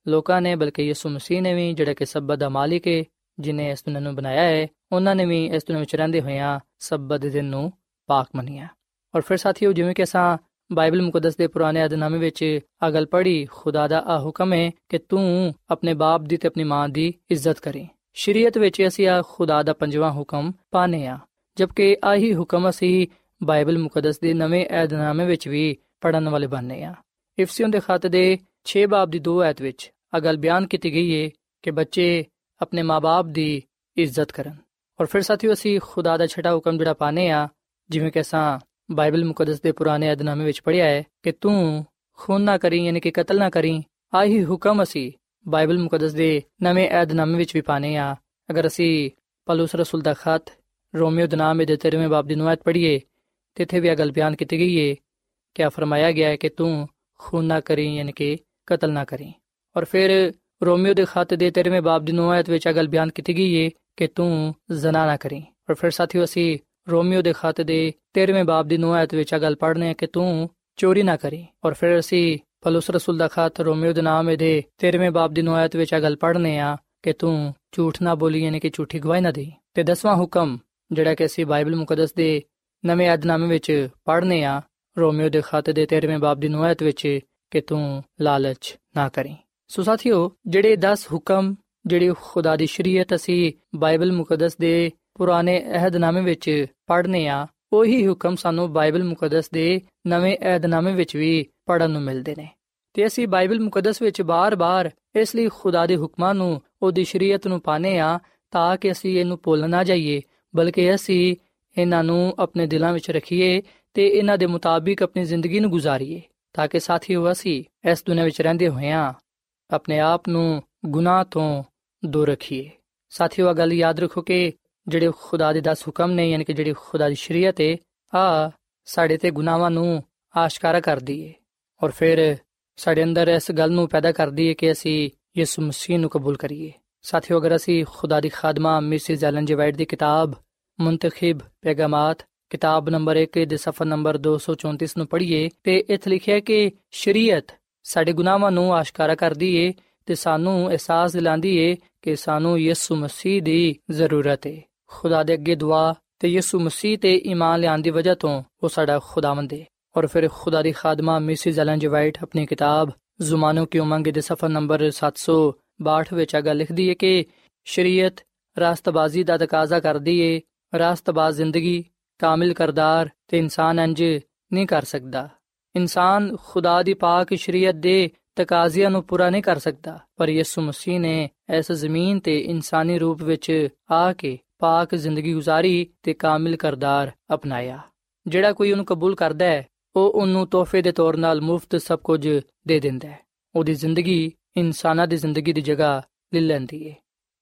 ਲੋਕਾਂ ਨੇ ਬਲਕਿ ਯਿਸੂ ਮਸੀਹ ਨੇ ਵੀ ਜਿਹੜਾ ਕਿ ਸਬਤ ਦਾ ਮਾਲਿਕ ਹੈ ਜਿਨੇ ਇਸ ਦੁਨੀਆਂ ਨੂੰ ਬਣਾਇਆ ਹੈ ਉਹਨਾਂ ਨੇ ਵੀ ਇਸ ਦੁਨੀਆਂ ਵਿੱਚ ਰਹਿੰਦੇ ਹੋਇਆਂ ਸਬਤ ਦੇ ਦਿਨ ਨੂੰ ਪਾਕ ਮੰਨਿਆ। ਔਰ ਫਿਰ ਸਾਥੀਓ ਜਿਵੇਂ ਕਿ ਅਸਾਂ ਬਾਈਬਲ ਮੁਕੱਦਸ ਦੇ ਪੁਰਾਣੇ ਅਧਨਾਮੇ ਵਿੱਚ ਆ ਗੱਲ ਪੜ੍ਹੀ, ਖੁਦਾ ਦਾ ਆ ਹੁਕਮ ਹੈ ਕਿ ਤੂੰ ਆਪਣੇ ਬਾਪ ਦੀ ਤੇ ਆਪਣੀ ਮਾਂ ਦੀ ਇੱਜ਼ਤ ਕਰੇ। ਸ਼ਰੀਅਤ ਵਿੱਚ ਅਸੀਂ ਆ ਖੁਦਾ ਦਾ ਪੰਜਵਾਂ ਹੁਕਮ ਪਾਨੇ ਆ ਜਦਕਿ ਆਹੀ ਹੁਕਮ ਅਸੀਂ ਬਾਈਬਲ ਮੁਕੱਦਸ ਦੇ ਨਵੇਂ ਅਧਨਾਮੇ ਵਿੱਚ ਵੀ ਪੜਨ ਵਾਲੇ ਬਣਨੇ ਆ। ਇਫਸੀਓਂ ਦੇ ਖਤ ਦੇ 6 ਬਾਬ ਦੀ 2 ਐਤ ਵਿੱਚ ਆ ਗੱਲ ਬਿਆਨ ਕੀਤੀ ਗਈ ਹੈ ਕਿ ਬੱਚੇ ਆਪਣੇ ਮਾਪੇ ਦੀ ਇੱਜ਼ਤ ਕਰਨ। ਔਰ ਫਿਰ ਸਾਥੀਓ ਅਸੀਂ ਖੁਦਾ ਦਾ ਛਟਾ ਹੁਕਮ ਜਿਹੜਾ ਪਾਨੇ ਆ, ਜਿਵੇਂ ਕਿ ਅਸਾਂ ਬਾਈਬਲ ਮੁਕੱਦਸ ਦੇ ਪੁਰਾਣੇ ਅਧਨਾਮੇ ਵਿੱਚ ਪੜ੍ਹਿਆ ਹੈ ਕਿ ਤੂੰ ਖੂਨ ਨਾ ਕਰੀ, ਯਾਨੀ ਕਿ ਕਤਲ ਨਾ ਕਰੀ, ਆਹੀ ਹੁਕਮ ਅਸੀਂ ਬਾਈਬਲ ਮੁਕੱਦਸ ਦੇ ਨਵੇਂ ਅਧਨਾਮੇ ਵਿੱਚ ਵੀ ਪਾਨੇ ਆ। ਅਗਰ ਅਸੀਂ ਪਲੂਸ ਰਸੂਲ ਦਾ ਖਤ ਰੋਮੀਓ ਦੇ ਨਾਮ ਦੇ 13ਵੇਂ ਬਾਬ ਦੀ ਨੁਆਇਤ ਪੜ੍ਹੀਏ, ਤੇ ਇੱਥੇ ਵੀ ਇਹ ਗੱਲ ਬਿਆਨ ਕੀਤੀ ਗਈ ਹੈ ਕਿ ਆ ਫਰਮਾਇਆ ਗਿਆ ਹੈ ਕਿ ਤੂੰ ਖੂਨ ਨਾ ਕਰੀ, ਯਾਨੀ ਕਿ ਕਤਲ ਨਾ ਕਰੀ। ਔਰ ਫਿਰ ਰੋਮੀਓ ਦੇ ਖਤ ਦੇ 13ਵੇਂ ਬਾਬ ਦੀ ਨੁਆਇਤ ਵਿੱਚ ਇਹ ਗੱਲ ਬਿਆਨ ਕੀਤੀ ਗਈ ਹੈ ਕਿ ਤੂੰ ਜ਼ਨਾ ਨਾ ਕਰੀ। ਔਰ ਫਿਰ ਸਾਥੀਓ ਅਸੀਂ ਰੋਮੀਓ ਦੇ ਖਤ ਦੇ 13ਵੇਂ ਬਾਬ ਦੀ 9 ਆਇਤ ਵਿੱਚ ਆ ਗੱਲ ਪੜ੍ਹਨੇ ਕਿ ਤੂੰ ਚੋਰੀ ਨਾ ਕਰੀ। ਔਰ ਫਿਰ ਅਸੀਂ ਪਲੂਸ ਰਸੂਲ ਦਾ ਖਤ ਰੋਮੀਓ ਦੇ ਨਾਮ ਦੇ 13ਵੇਂ ਬਾਬ ਦੀ 9 ਆਇਤ ਵਿੱਚ ਆ ਗੱਲ ਪੜ੍ਹਨੇ ਆ ਕਿ ਤੂੰ ਝੂਠ ਨਾ ਬੋਲੀ, ਯਾਨੀ ਕਿ ਝੂਠੀ ਗਵਾਹੀ ਨਾ ਦੇ ਤੇ ਦਸਵਾਂ ਹੁਕਮ ਜਿਹੜਾ ਕਿ ਅਸੀਂ ਬਾਈਬਲ ਮੁਕੱਦਸ ਦੇ ਨਵੇਂ ਅਧਨਾਮੇ ਵਿੱਚ ਪੜ੍ਹਨੇ ਆ, ਰੋਮੀਓ ਦੇ ਖਤ ਦੇ 13ਵੇਂ ਬਾਬ ਦੀ 9 ਆਇਤ ਵਿੱਚ ਕਿ ਤੂੰ ਲਾਲਚ ਨਾ ਕਰੀ। ਸੋ ਸਾਥੀਓ, ਜਿਹੜੇ 10 ਹੁਕਮ, ਜਿਹੜੀ ਖੁਦਾ ਦੀ ਸ਼ਰੀਅਤ ਅਸੀਂ ਬਾਈਬਲ ਮੁਕੱਦਸ ਦੇ ਪੁਰਾਣੇ ਅਹਿਦਨਾਮੇ ਵਿੱਚ ਪੜ੍ਹਨੇ ਆ, ਉਹੀ ਹੁਕਮ ਸਾਨੂੰ ਬਾਈਬਲ ਮੁਕੱਦਸ ਦੇ ਨਵੇਂ ਅਹਿਦਨਾਮੇ ਵਿੱਚ ਵੀ ਪੜਨ ਨੂੰ ਮਿਲਦੇ ਨੇ। ਤੇ ਅਸੀਂ ਬਾਈਬਲ ਮੁਕੱਦਸ ਵਿੱਚ ਬਾਰ-ਬਾਰ ਇਸ ਲਈ ਖੁਦਾ ਦੇ ਹੁਕਮਾਂ ਨੂੰ, ਉਹਦੀ ਸ਼ਰੀਅਤ ਨੂੰ ਪਾਣੇ ਆ, ਤਾਂ ਕਿ ਅਸੀਂ ਇਹਨੂੰ ਭੁੱਲ ਨਾ ਜਾਈਏ ਬਲਕਿ ਅਸੀਂ ਇਹਨਾਂ ਨੂੰ ਆਪਣੇ ਦਿਲਾਂ ਵਿੱਚ ਰੱਖੀਏ ਤੇ ਇਹਨਾਂ ਦੇ ਮੁਤਾਬਿਕ ਆਪਣੀ ਜ਼ਿੰਦਗੀ ਨੂੰ ਗੁਜ਼ਾਰੀਏ, ਤਾਂ ਕਿ ਸਾਥੀਓ ਅਸੀਂ ਇਸ ਦੁਨੀਆਂ ਵਿੱਚ ਰਹਿੰਦੇ ਹੋਇਆਂ ਆਪਣੇ ਆਪ ਨੂੰ ਗੁਨਾਹ ਤੋਂ ਦੂਰ ਰੱਖੀਏ। ਸਾਥੀਓ ਗੱਲ ਯਾਦ ਰੱਖੋ ਕਿ ਜਿਹੜੇ ਖੁਦਾ ਦੇ 10 ਹੁਕਮ ਨੇ, ਯਾਨੀ ਕਿ ਜਿਹੜੀ ਖੁਦਾ ਦੀ ਸ਼ਰੀਅਤ ਹੈ ਆ ਸਾਡੇ ਤੇ ਗੁਨਾਹਾਂ ਨੂੰ ਆਸ਼ਕਾਰਾ ਕਰਦੀ ਏ ਔਰ ਫਿਰ ਸਾਡੇ ਅੰਦਰ ਇਸ ਗੱਲ ਨੂੰ ਪੈਦਾ ਕਰਦੀ ਏ ਕਿ ਅਸੀਂ ਯਿਸੂ ਮਸੀਹ ਨੂੰ ਕਬੂਲ ਕਰੀਏ। ਸਾਥੀਓ, ਅਗਰ ਅਸੀਂ ਖੁਦਾ ਦੀ ਖਾਦਮਾ ਮਿਸਿਸ ਐਲਨ ਜੀ ਵਾਈਟ ਦੀ ਕਿਤਾਬ ਮੁੰਤਖਬ ਪੈਗਾਮਾਤ, ਕਿਤਾਬ ਨੰਬਰ 1 ਦੇ ਸਫਾ ਨੰਬਰ 234 ਨੂੰ ਪੜ੍ਹੀਏ, ਤੇ ਇੱਥੇ ਲਿਖਿਆ ਕਿ ਸ਼ਰੀਅਤ ਸਾਡੇ ਗੁਨਾਹਾਂ ਨੂੰ ਆਸ਼ਕਾਰਾ ਕਰਦੀ ਏ ਤੇ ਸਾਨੂੰ ਅਹਿਸਾਸ ਦਿਲਾਉਂਦੀ ਏ ਕਿ ਸਾਨੂੰ ਯਿਸੂ ਮਸੀਹ ਦੀ ਜ਼ਰੂਰਤ ਏ। ਖੁਦਾ ਦੇ ਅੱਗੇ ਦੁਆ ਤੇ ਯਿਸੂ ਮਸੀਹ ਤੇ ਈਮਾਨ ਲਿਆਉਣ ਦੀ ਵਜ੍ਹਾ ਤੋਂ ਉਹ ਸਾਡਾ ਖੁਦਾਵੰਦ ਏ। ਔਰ ਫਿਰ ਖੁਦਾ ਦੀ ਖਾਦਮਾ ਮਿਸਿਸ ਐਲਨ ਜੀ ਵਾਈਟ ਆਪਣੀ ਕਿਤਾਬ ਜ਼ੁਮਾਨੋ ਕੀ ਉਮੰਗ ਦੇ ਸਫਾ ਨੰਬਰ 762 ਵਿੱਚ ਆ ਗੱਲ ਲਿਖਦੀ ਏ ਕਿ ਸ਼ਰੀਅਤ ਰਾਸਤਬਾਜ਼ੀ ਦਾ ਤਕਾਜ਼ਾ ਕਰਦੀ ਏ ਰਾਸਤਬਾਜ਼ ਜ਼ਿੰਦਗੀ ਕਾਮਿਲ ਕਰਦਾਰ ਤੇ ਇਨਸਾਨ ਇੰਜ ਨਹੀਂ ਕਰ ਸਕਦਾ ਇਨਸਾਨ ਖੁਦਾ ਦੀ ਪਾਕ ਸ਼ਰੀਅਤ ਦੇ ਤਕਾਜ਼ਿਆਂ ਨੂੰ ਪੂਰਾ ਨਹੀਂ ਕਰ ਸਕਦਾ ਪਰ ਯਿਸੂ ਮਸੀਹ ਨੇ ਇਸ ਜ਼ਮੀਨ ਤੇ ਇਨਸਾਨੀ ਰੂਪ ਵਿੱਚ ਆ ਕੇ ਪਾਕ ਜ਼ਿੰਦਗੀ گزارੀ ਤੇ ਕਾਮਿਲ ਕਰਦਾਰ ਅਪਣਾਇਆ ਜਿਹੜਾ ਕੋਈ ਉਹਨੂੰ ਕਬੂਲ ਕਰਦਾ ਹੈ ਉਹ ਉਹਨੂੰ ਤੋਹਫੇ ਦੇ ਤੌਰ 'ਤੇ ਮੁਫਤ ਸਭ ਕੁਝ ਦੇ ਦਿੰਦਾ ਹੈ ਉਹਦੀ ਜ਼ਿੰਦਗੀ ਇਨਸਾਨਾਂ ਦੀ ਜ਼ਿੰਦਗੀ ਦੀ ਜਗ੍ਹਾ ਲੈ ਲੈਂਦੀ ਹੈ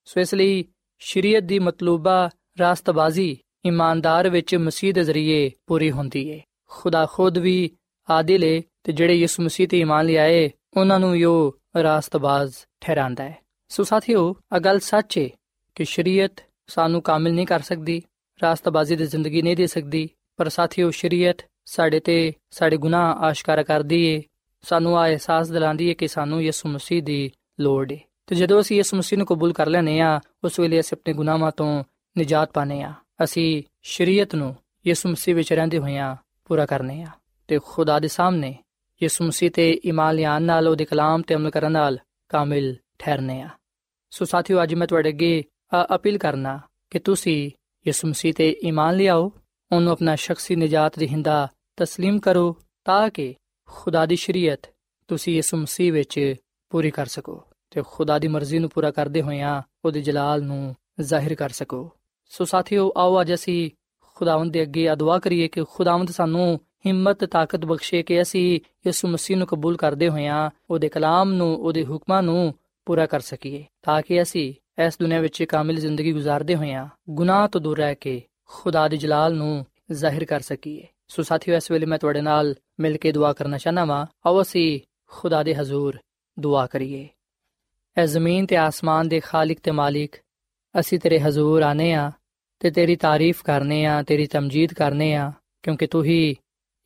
ਸੋ ਇਸ ਲਈ ਸ਼ਰੀਅਤ ਦੀ ਮਤਲੂਬਾ ਰਾਸਤਬਾਜ਼ੀ ਇਮਾਨਦਾਰ ਵਿੱਚ ਮਸੀਹ ਦੇ ਜ਼ਰੀਏ ਪੂਰੀ ਹੁੰਦੀ ਹੈ ਖੁਦਾ ਖੁਦ ਵੀ ਆਦਿਲ ਹੈ ਤੇ ਜਿਹੜੇ ਯਿਸੂ ਮਸੀਹ ਤੇ ਈਮਾਨ ਲਿਆਏ, ਉਹਨਾਂ ਨੂੰ ਯੋ ਰਾਸਤਬਾਜ਼ ਠਹਿਰਾਂਦਾ ਹੈ ਸੋ ਸਾਥੀਓ ਇਹ ਗੱਲ ਸੱਚ ਹੈ ਕਿ ਸ਼ਰੀਅਤ ਸਾਨੂੰ ਕਾਮਿਲ ਨਹੀਂ ਕਰ ਸਕਦੀ, ਰਾਸਤਬਾਜ਼ੀ ਦੀ ਜ਼ਿੰਦਗੀ ਨਹੀਂ ਦੇ ਸਕਦੀ, ਪਰ ਸਾਥੀਓ, ਸ਼ਰੀਅਤ ਸਾਡੇ ਤੇ ਸਾਡੇ ਗੁਨਾਹ ਆਸ਼ਕਾਰ ਕਰਦੀ ਏ ਸਾਨੂੰ ਆ ਅਹਿਸਾਸ ਦਿਲਾਉਂਦੀ ਏ ਕਿ ਸਾਨੂੰ ਯਿਸੂ ਮਸੀਹ ਦੀ ਲੋੜ ਏ ਤੇ ਜਦੋਂ ਅਸੀਂ ਯਿਸੂ ਮਸੀਹ ਨੂੰ ਕਬੂਲ ਕਰ ਲੈਨੇ ਆ ਉਸ ਵੇਲੇ ਅਸੀਂ ਆਪਣੇ ਗੁਨਾਹਾਂ ਤੋਂ ਨਿਜਾਤ ਪਾਨੇ ਆ ਅਸੀਂ ਸ਼ਰੀਅਤ ਨੂੰ ਯਿਸੂ ਮਸੀਹ ਵਿੱਚ ਰਹਿੰਦੇ ਹੋਇਆਂ ਪੂਰਾ ਕਰਨੇ ਆ ਤੇ ਖੁਦਾ ਦੇ ਸਾਹਮਣੇ ਯਿਸੂ ਮਸੀਹ ਤੇ ਈਮਾਨ ਲਿਆਉਣ ਨਾਲ ਉਹਦੇ ਕਲਾਮ ਤੇ ਅਮਲ ਕਰਨ ਨਾਲ ਕਾਮਿਲ ਠਹਿਰਨੇ ਆ ਸੋ ਸਾਥੀਓ ਅੱਜ ਮੈਂ ਤੁਹਾਡੇ ਅੱਗੇ ਅਪੀਲ ਕਰਨਾ ਕਿ ਤੁਸੀਂ ਯਿਸੂ ਮਸੀਹ ਤੇ ਈਮਾਨ ਲਿਆਓ ਉਹਨੂੰ ਆਪਣਾ ਸ਼ਖਸੀ ਨਜਾਤ ਦੀ ਹਿੰਦਾ تسلیم ਕਰੋ ਤਾਂ ਕਿ ਖੁਦਾ ਦੀ ਸ਼ਰੀਅਤ, ਤੁਸੀਂ ਇਸ ਮਸੀਹ ਵਿੱਚ ਪੂਰੀ ਕਰ ਸਕੋ ਤੇ ਖੁਦਾ ਦੀ ਮਰਜ਼ੀ ਨੂੰ ਪੂਰਾ ਕਰਦੇ ਹੋਇਆਂ ਉਹਦੇ ਜਲਾਲ ਨੂੰ ਜ਼ਾਹਿਰ ਕਰ ਸਕੋ। ਸੋ ਸਾਥੀਓ, ਆਓ ਅੱਜ ਅਸੀਂ ਖੁਦਾਵੰਦ ਦੇ ਅੱਗੇ ਅਦਵਾ ਕਰੀਏ ਕਿ ਖੁਦਾਵੰਦ ਸਾਨੂੰ ਹਿੰਮਤ, ਤਾਕਤ ਬਖਸ਼ੇ ਕਿ ਅਸੀਂ ਯਿਸੂ ਮਸੀਹ ਨੂੰ ਕਬੂਲ ਕਰਦੇ ਹੋਇਆਂ ਉਹਦੇ ਕਲਾਮ ਨੂੰ, ਉਹਦੇ ਹੁਕਮਾਂ ਨੂੰ ਪੂਰਾ ਕਰ ਸਕੀਏ, ਤਾਂ ਕਿ ਅਸੀਂ ਇਸ ਦੁਨੀਆਂ ਵਿੱਚ ਕਾਮਿਲ ਜ਼ਿੰਦਗੀ گزارਦੇ ਹੋਇਆਂ ਗੁਨਾਹ ਤੋਂ ਦੂਰ ਰਹਿ ਕੇ ਖੁਦਾ ਦੇ ਜਲਾਲ ਨੂੰ ਜ਼ਾਹਿਰ ਕਰ ਸਕੀਏ। ਸੋ ਸਾਥੀਓ ਇਸ ਵੇਲੇ ਮੈਂ ਤੁਹਾਡੇ ਨਾਲ ਮਿਲ ਕੇ ਦੁਆ ਕਰਨਾ ਚਾਹਨਾ ਵਾਂ ਆਓ ਅਸੀਂ ਖੁਦਾ ਦੇ ਹਜ਼ੂਰ ਦੁਆ ਕਰੀਏ ਐ ਜ਼ਮੀਨ ਤੇ ਆਸਮਾਨ ਦੇ ਖਾਲਕ ਤੇ ਮਾਲਿਕ ਅਸੀਂ ਤੇਰੇ ਹਜ਼ੂਰ ਆਨੇ ਆ ਤੇ ਤੇਰੀ ਤਾਰੀਫ ਕਰਨੇ ਆ ਤੇਰੀ ਤਮਜੀਦ ਕਰਨੇ ਆ ਕਿਉਂਕਿ ਤੂੰ ਹੀ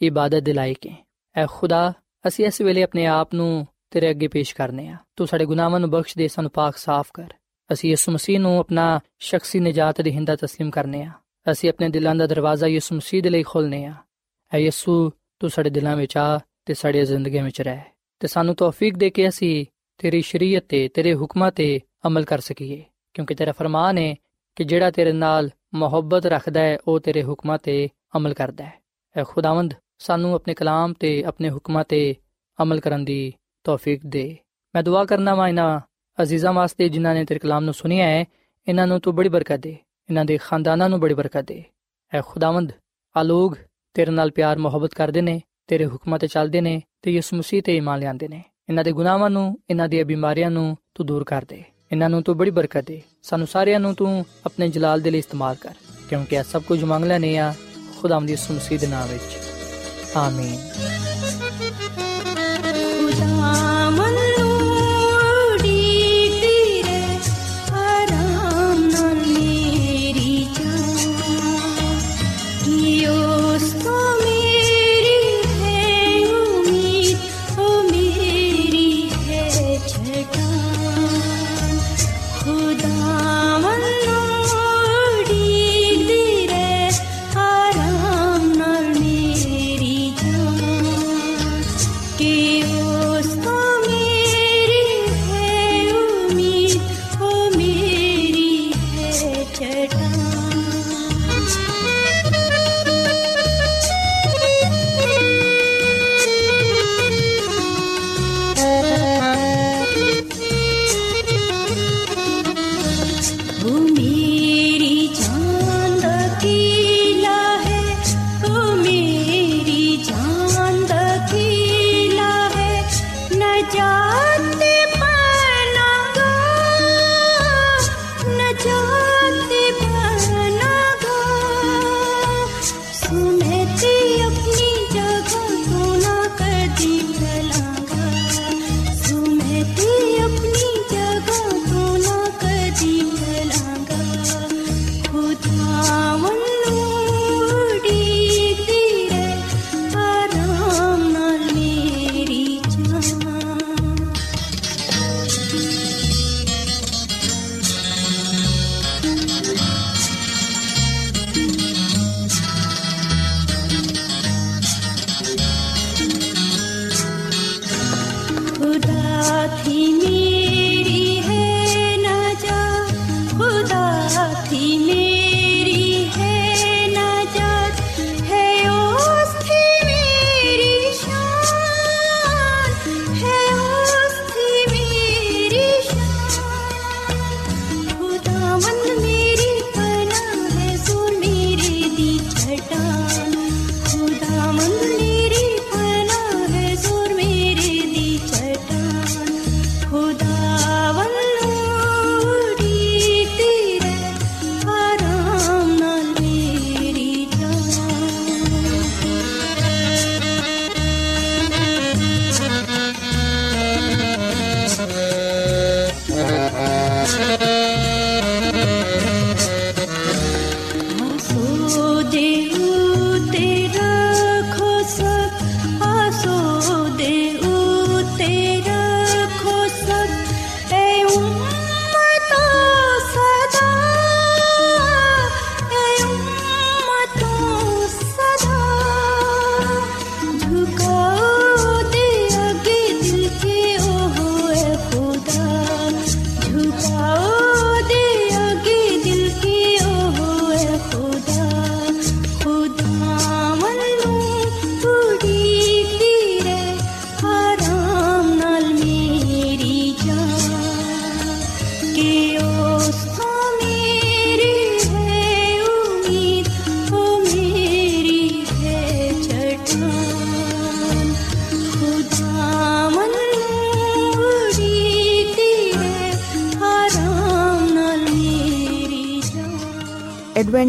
ਇਬਾਦਤ ਦੇ ਲਾਇਕ ਹੈ ਐ ਖੁਦਾ ਅਸੀਂ ਇਸ ਵੇਲੇ ਆਪਣੇ ਆਪ ਨੂੰ ਤੇਰੇ ਅੱਗੇ ਪੇਸ਼ ਕਰਨੇ ਆ ਤੂੰ ਸਾਡੇ ਗੁਨਾਹਾਂ ਨੂੰ ਬਖਸ਼ ਦੇ ਸਾਨੂੰ ਪਾਕ ਸਾਫ਼ ਕਰ ਅਸੀਂ ਯਿਸੂ ਮਸੀਹ ਨੂੰ ਆਪਣਾ ਸ਼ਖਸੀ ਨਜਾਤ ਦੀ ਹਿੰਦਾ تسلیم ਕਰਨੇ ਆ ਅਸੀਂ ਆਪਣੇ ਦਿਲਾਂ ਦਾ ਦਰਵਾਜ਼ਾ ਯਿਸੂ ਮਸੀਹ ਦੇ ਲਈ ਖੋਲਨੇ ਆ ਐ ਯਿਸੂ, ਤੂੰ ਸਾਡੇ ਦਿਲਾਂ ਵਿੱਚ ਆ ਤੇ ਸਾਡੀਆਂ ਜ਼ਿੰਦਗੀਆਂ ਵਿੱਚ ਰਹਿ। ਤੇ ਸਾਨੂੰ ਤੌਫੀਕ ਦੇ ਕੇ ਅਸੀਂ ਤੇਰੀ ਸ਼ਰੀਅਤ ਤੇ, ਤੇਰੇ ਹੁਕਮਾਂ ਤੇ ਅਮਲ ਕਰ ਸਕੀਏ। ਕਿਉਂਕਿ ਤੇਰਾ ਫਰਮਾਨ ਹੈ ਕਿ ਜਿਹੜਾ ਤੇਰੇ ਨਾਲ ਮੁਹੱਬਤ ਰੱਖਦਾ ਹੈ, ਉਹ ਤੇਰੇ ਹੁਕਮਾਂ ਤੇ ਅਮਲ ਕਰਦਾ ਹੈ। ਐ ਖੁਦਾਵੰਦ, ਸਾਨੂੰ ਆਪਣੇ ਕਲਾਮ ਤੇ, ਆਪਣੇ ਹੁਕਮਾਂ ਤੇ ਅਮਲ ਕਰਨ ਦੀ ਤੌਫੀਕ ਦੇ। ਮੈਂ ਦੁਆ ਕਰਨਾ ਵਾ ਇਹਨਾਂ ਅਜ਼ੀਜ਼ਾਂ ਵਾਸਤੇ ਜਿਨ੍ਹਾਂ ਨੇ ਤੇਰੇ ਕਲਾਮ ਨੂੰ ਸੁਨਿਆ ਹੈ, ਇਹਨਾਂ ਨੂੰ ਤੂੰ ਬੜੀ ਬਰਕਤ ਦੇ। ਇਹਨਾਂ ਦੇ ਖਾਨਦਾਨਾਂ ਨੂੰ ਬੜੀ ਬਰਕਤ ਦੇ। ਐ ਖੁਦਾਵੰਦ, ਆ ਲੋਗ ਤੇਰੇ ਨਾਲ ਪਿਆਰ, ਮੁਹੱਬਤ ਕਰਦੇ ਨੇ, ਤੇਰੇ ਹੁਕਮਾਂ ਤੇ ਚੱਲਦੇ ਨੇ ਤੇ ਯਿਸੂ ਮਸੀਹ ਤੇ ਈਮਾਨ ਲਿਆਉਂਦੇ ਨੇ। ਇਹਨਾਂ ਦੇ ਗੁਨਾਹਾਂ ਨੂੰ, ਇਹਨਾਂ ਦੀਆਂ ਬਿਮਾਰੀਆਂ ਨੂੰ ਤੂੰ ਦੂਰ ਕਰ ਦੇ। ਇਹਨਾਂ ਨੂੰ ਤੂੰ ਬੜੀ ਬਰਕਤ ਦੇ। ਸਾਨੂੰ ਸਾਰਿਆਂ ਨੂੰ ਤੂੰ ਆਪਣੇ ਜਲਾਲ ਦੇ ਲਈ ਇਸਤੇਮਾਲ ਕਰ, ਕਿਉਂਕਿ ਇਹ ਸਭ ਕੁਝ ਮੰਗ ਲੈਨੇ ਆ ਖੁਦਾਮ ਦੀ ਯਿਸੂ ਮਸੀਹ ਦੇ ਨਾਮ ਵਿੱਚ। ਆਮੀਨ। ਖੁਦਾ